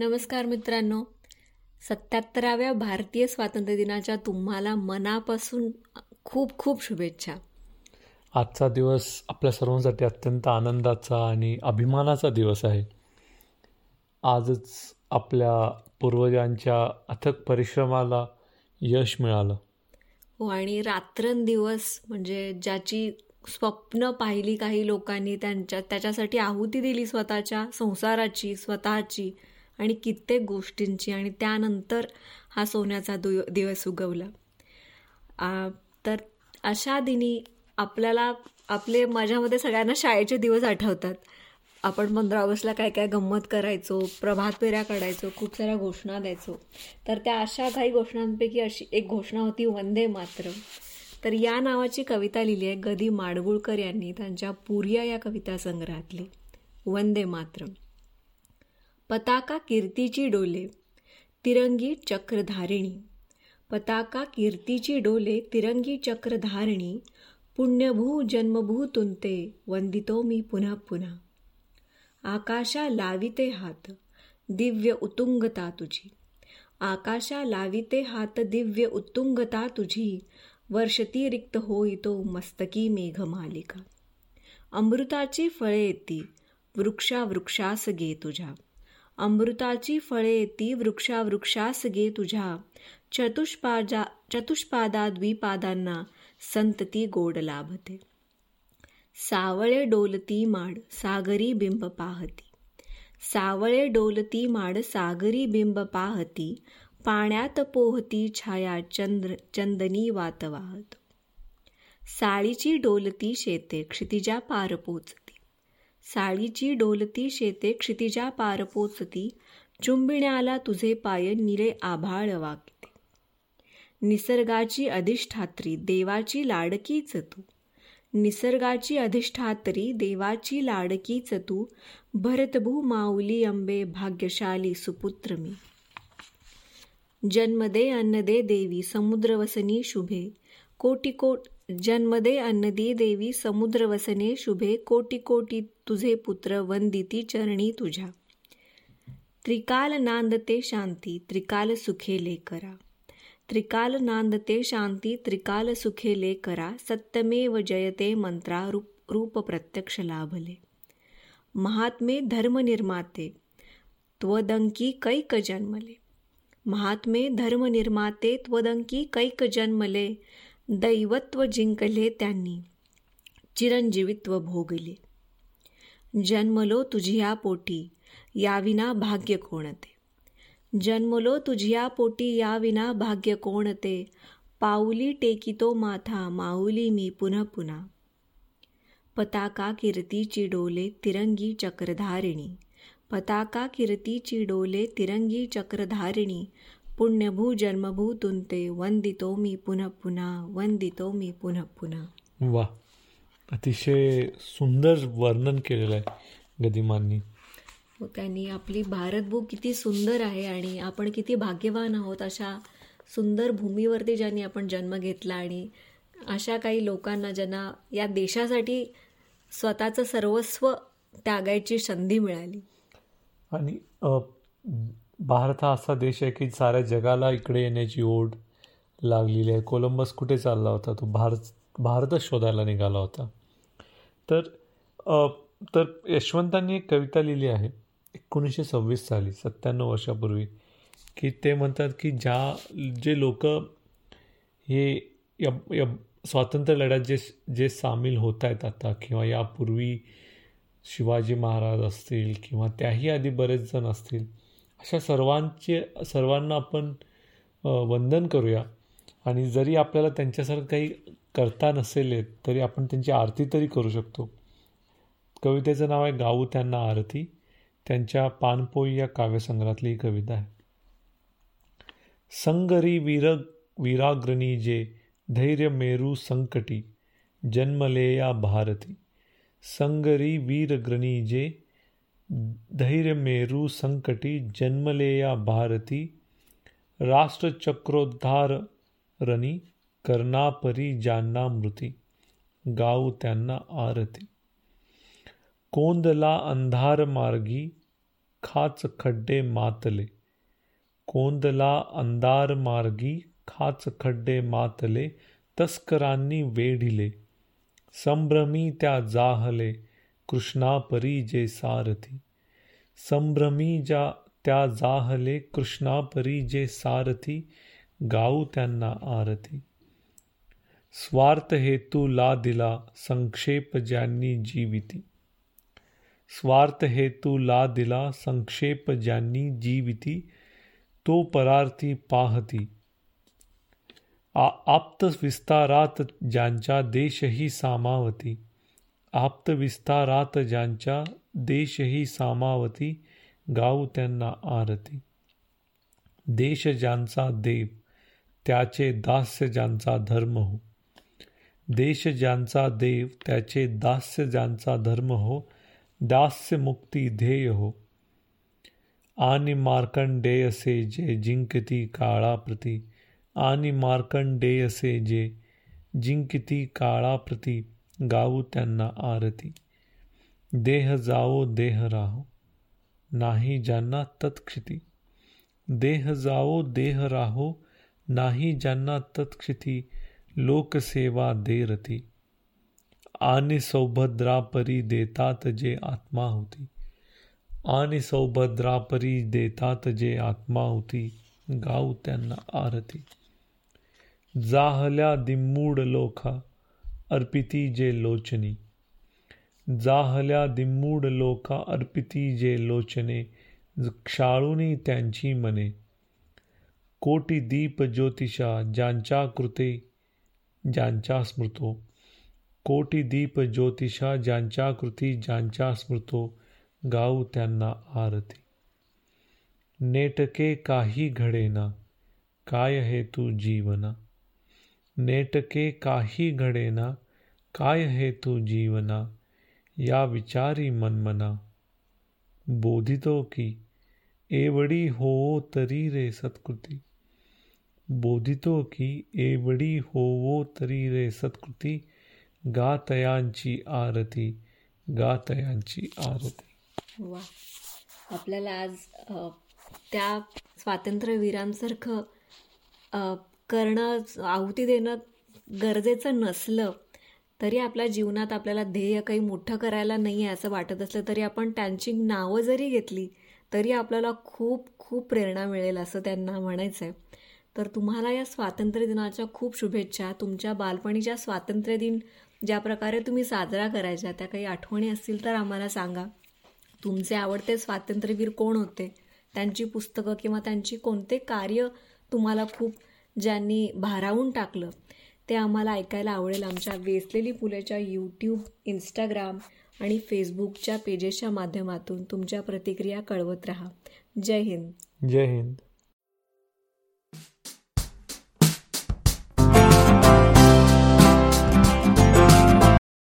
नमस्कार मित्रांनो. सत्याहत्तराव्या भारतीय स्वातंत्र्य दिनाच्या तुम्हाला मनापासून खूप खूप शुभेच्छा. आजचा दिवस आपल्या सर्वांसाठी अत्यंत आनंदाचा आणि अभिमानाचा दिवस आहे. आजच आपल्या पूर्वजांच्या अथक परिश्रमाला यश मिळालं. हो आणि रात्रंदिवस म्हणजे ज्याची स्वप्न पाहिली काही लोकांनी त्यांच्या त्याच्यासाठी आहुती दिली स्वतःच्या संसाराची स्वतःची. आणि कित्येक गोष्टींची आणि त्यानंतर हा सोन्याचा दु दिवस उगवला. तर अशा दिनी आपल्याला आपले माझ्यामध्ये सगळ्यांना शाळेचे दिवस आठवतात. आपण पंधरा ऑगस्टला काय काय गंमत करायचो प्रभात फेऱ्या काढायचो खूप साऱ्या घोषणा द्यायचो. तर त्या अशा काही घोषणांपैकी अशी एक घोषणा होती वंदे मात्र तर या नावाची कविता लिहिली आहे गदी माडगुळकर यांनी. त्यांच्या पुर्या या कविता संग्रहातली. वंदे मातरम. पताका कीर्तीची डोले तिरंगी चक्रधारिणी. पताका कीर्तीची डोले तिरंगी चक्रधारिणी पुण्यभू जन्मभू तुंते वंदितो मी पुन्हा पुन्हा. आकाशा लाविते हात दिव्य उतुंगता तुझी. आकाशा लाविते हात दिव्य उत्तुंगता तुझी. वर्षती रिक्त होईतो मस्तकी मेघमालिका. अमृताची फळे येती वृक्षा वृक्षास गे तुझ्या. अमृताची फळे येती वृक्षा वृक्षास गे तुझ्या. चतुष्पादा चतुष्पादा द्विपादांना संतती गोड लाभते. सावळे डोलती माड सागरी बिंब पाहती. सावळे डोलती माड सागरी बिंब पाहती. पाण्यात पोहती छाया चंद्र चंदनी वात वाहत. साळीची डोलती शेते क्षितिजा पार साळीची डोलती शेते क्षितिजा पार पोचती चुंबिण्याला तुझे पाय निळे आभाळ वागते. निसर्गाची अधिष्ठात्री देवाची लाडकीच तू. निसर्गाची अधिष्ठात्री देवाची लाडकीच तू. भरतभू माऊली अंबे भाग्यशाली सुपुत्र मी. जन्मदे अन्नदे देवी समुद्रवसनी शुभे. कोटी कोट जन्मदे अन्नदी देवी समुद्रवसने शुभे कोटी कोटी तुझे पुत्र वंदिती चरणी तुझ्या त्रिकाल नांदते शांती त्रिकाल सुखे करा. त्रिकाल नांदते शांती त्रिकाल सुखे करा. सत्यमेव जयते मंत्रा रूप रूप प्रत्यक्ष लाभले. महात्मे धर्मनिर्माते त्वदंकी कैक जन्मले. महात्मे धर्मनिर्माते त्वदंकी कैक जन्मले. दैवत्व जिंकले त्यांनी. चिरंजीवित्व भोगले. जन्मलो तुझिया पोटी याविना भाग्य कोणते? जन्मलो तुझिया पोटी याविना भाग्य कोणते? पाऊली टेकितो माथा माऊली मी पुन्हा पुन्हा. पताका कीर्तीची डोले तिरंगी चक्रधारिणी. पताका कीर्तीची डोले तिरंगी चक्रधारिणी. पुण्यभू जन्मभू तुंते वंदितो मी पुन्हा पुन्हा वंदितो मी पुन्हा पुन्हा वा अतिशय सुंदर वर्णन केलेलं आहे गदिमांनी त्यांनी आपली भारतभू किती सुंदर आहे आणि आपण किती भाग्यवान आहोत अशा सुंदर भूमीवरती ज्यांनी आपण जन्म घेतला आणि अशा काही लोकांना ज्यांना या देशासाठी स्वतःचं सर्वस्व त्यागायची संधी मिळाली आणि भारत हा असा देश आहे की साऱ्या जगाला इकडे येण्याची ओढ लागलेली आहे. कोलंबस कुठे चालला होता? तो भारत भारतच शोधायला निघाला होता. तर तर यशवंतांनी एक कविता लिहिली आहे एकोणीसशे सव्वीस साली सत्त्याण्णव वर्षापूर्वी की ते म्हणतात की ज्या जे लोक हे या या स्वातंत्र्य लढ्यात जे जे सामील होत आहेत आता किंवा यापूर्वी शिवाजी महाराज असतील किंवा त्याही आधी बरेच जण असतील अशा सर्वांचे सर्वांना आपण वंदन करूया. आणि जरी आपल्याला त्यांच्यासारखं काही करता नसेल तरी आपण त्यांची आरती तरी करू शकतो. कवितेचं नाव आहे गाऊ त्यांना आरती. त्यांच्या पानपोई या काव्यसंग्रहातली ही कविता आहे. संगरी वीर वीराग्रणी जे धैर्य मेरू संकटी जन्मले या भारती. संगरी वीरग्रणी जे धैर्यमेरू संकटी जन्मलेया भारती राष्ट्रचक्रोद्धारणी कर्णापरी ज्यांना मृती गाऊ त्यांना आरती. कोंदला अंधार मार्गी खाच खड्डे मातले. कोंदला अंधार मार्गी खाच खड्डे मातले तस्करांनी वेढिले. संभ्रमी त्या जाहले कृष्णापरी जे सारथी। संभ्रमी ज्या त्या जाहले कृष्णापरी जे सारथी गाऊ त्यांना आरती स्वार्थ हेतू ला दिला संक्षेप ज्यांनी जीविती। स्वार्थ हेतू ला दिला संक्षेप ज्यांनी जीविती तो परार्थी पाहती। आप्त विस्तारात ज्यांच्या देशही सामावती। आप्त विस्तारात ज्यांच्या देशही सामावती गाऊ त्यांना आरती. देश ज्यांचा देव त्याचे दास्य ज्यांचा धर्म हो. देश ज्यांचा देव त्याचे दास्य ज्यांचा धर्म हो. दास्य मुक्ती ध्येय हो. आणि मार्कंडेयसे जे जिंकती काळाप्रती आणि मार्कंडेयसे जे जिंकती काळाप्रती गाऊ त्यांना आरती. देह जाओ, देह राहो. नाही ज्यांना तत्क्षिती. देह जाओ, देह राहो. नाही ज्यांना तत्क्षिती. लोकसेवा देरती आणि सौभद्रापरी देतात जे आत्मा होती. आणि सौभद्रापरी देतात जे आत्मा होती. गाऊ त्यांना आरती. जाहल्या दिम्मूड लोखा अर्पिती जे लोचनी. जाहल्या दिम्मूड लोका अर्पिती जे लोचने क्षाळुनी त्यांची मने. कोटी दीप ज्योतिषा ज्यांच्या कृते ज्यांच्या स्मृतो. कोटी दीप ज्योतिषा ज्यांच्या कृती ज्यांच्या स्मृतो गाऊ त्यांना आरती. नेटके काही घडेना काय हे तू जीवना? नेटके काही घडेना काय हेतू जीवना या विचारी मनमना. बोधितो की एवढी हो तरी रे सत्कृती. बोधितो की एवढी होवो तरी रे सत्कृती गातयांची आरती गातयांची आरती. वा. आपल्याला आज त्या स्वातंत्र्यवीरांसारखं करणं आहुती देणं गरजेचं नसलं तरी आपल्या जीवनात आपल्याला ध्येय काही मोठं करायला नाही आहे असं वाटत असलं तरी आपण त्यांची नावं जरी घेतली तरी आपल्याला खूप खूप प्रेरणा मिळेल असं त्यांना म्हणायचं आहे तर तुम्हाला या स्वातंत्र्य दिनाच्या खूप शुभेच्छा. तुमच्या बालपणीच्या स्वातंत्र्य दिन ज्या प्रकारे तुम्ही साजरा करायच्या त्या काही आठवणी असतील तर आम्हाला सांगा. तुमचे आवडते स्वातंत्र्यवीर कोण होते? त्यांची पुस्तकं किंवा त्यांची कोणते कार्य तुम्हाला खूप ज्यांनी भारावून टाकलं ते आम्हाला ऐकायला आवडेल आमच्या वेचलेली पुलेच्या यूट्यूब इंस्टाग्राम आणि फेसबुकच्या पेजेसच्या माध्यमातून तुमच्या प्रतिक्रिया कळवत राहा. जय हिंद. जय हिंद.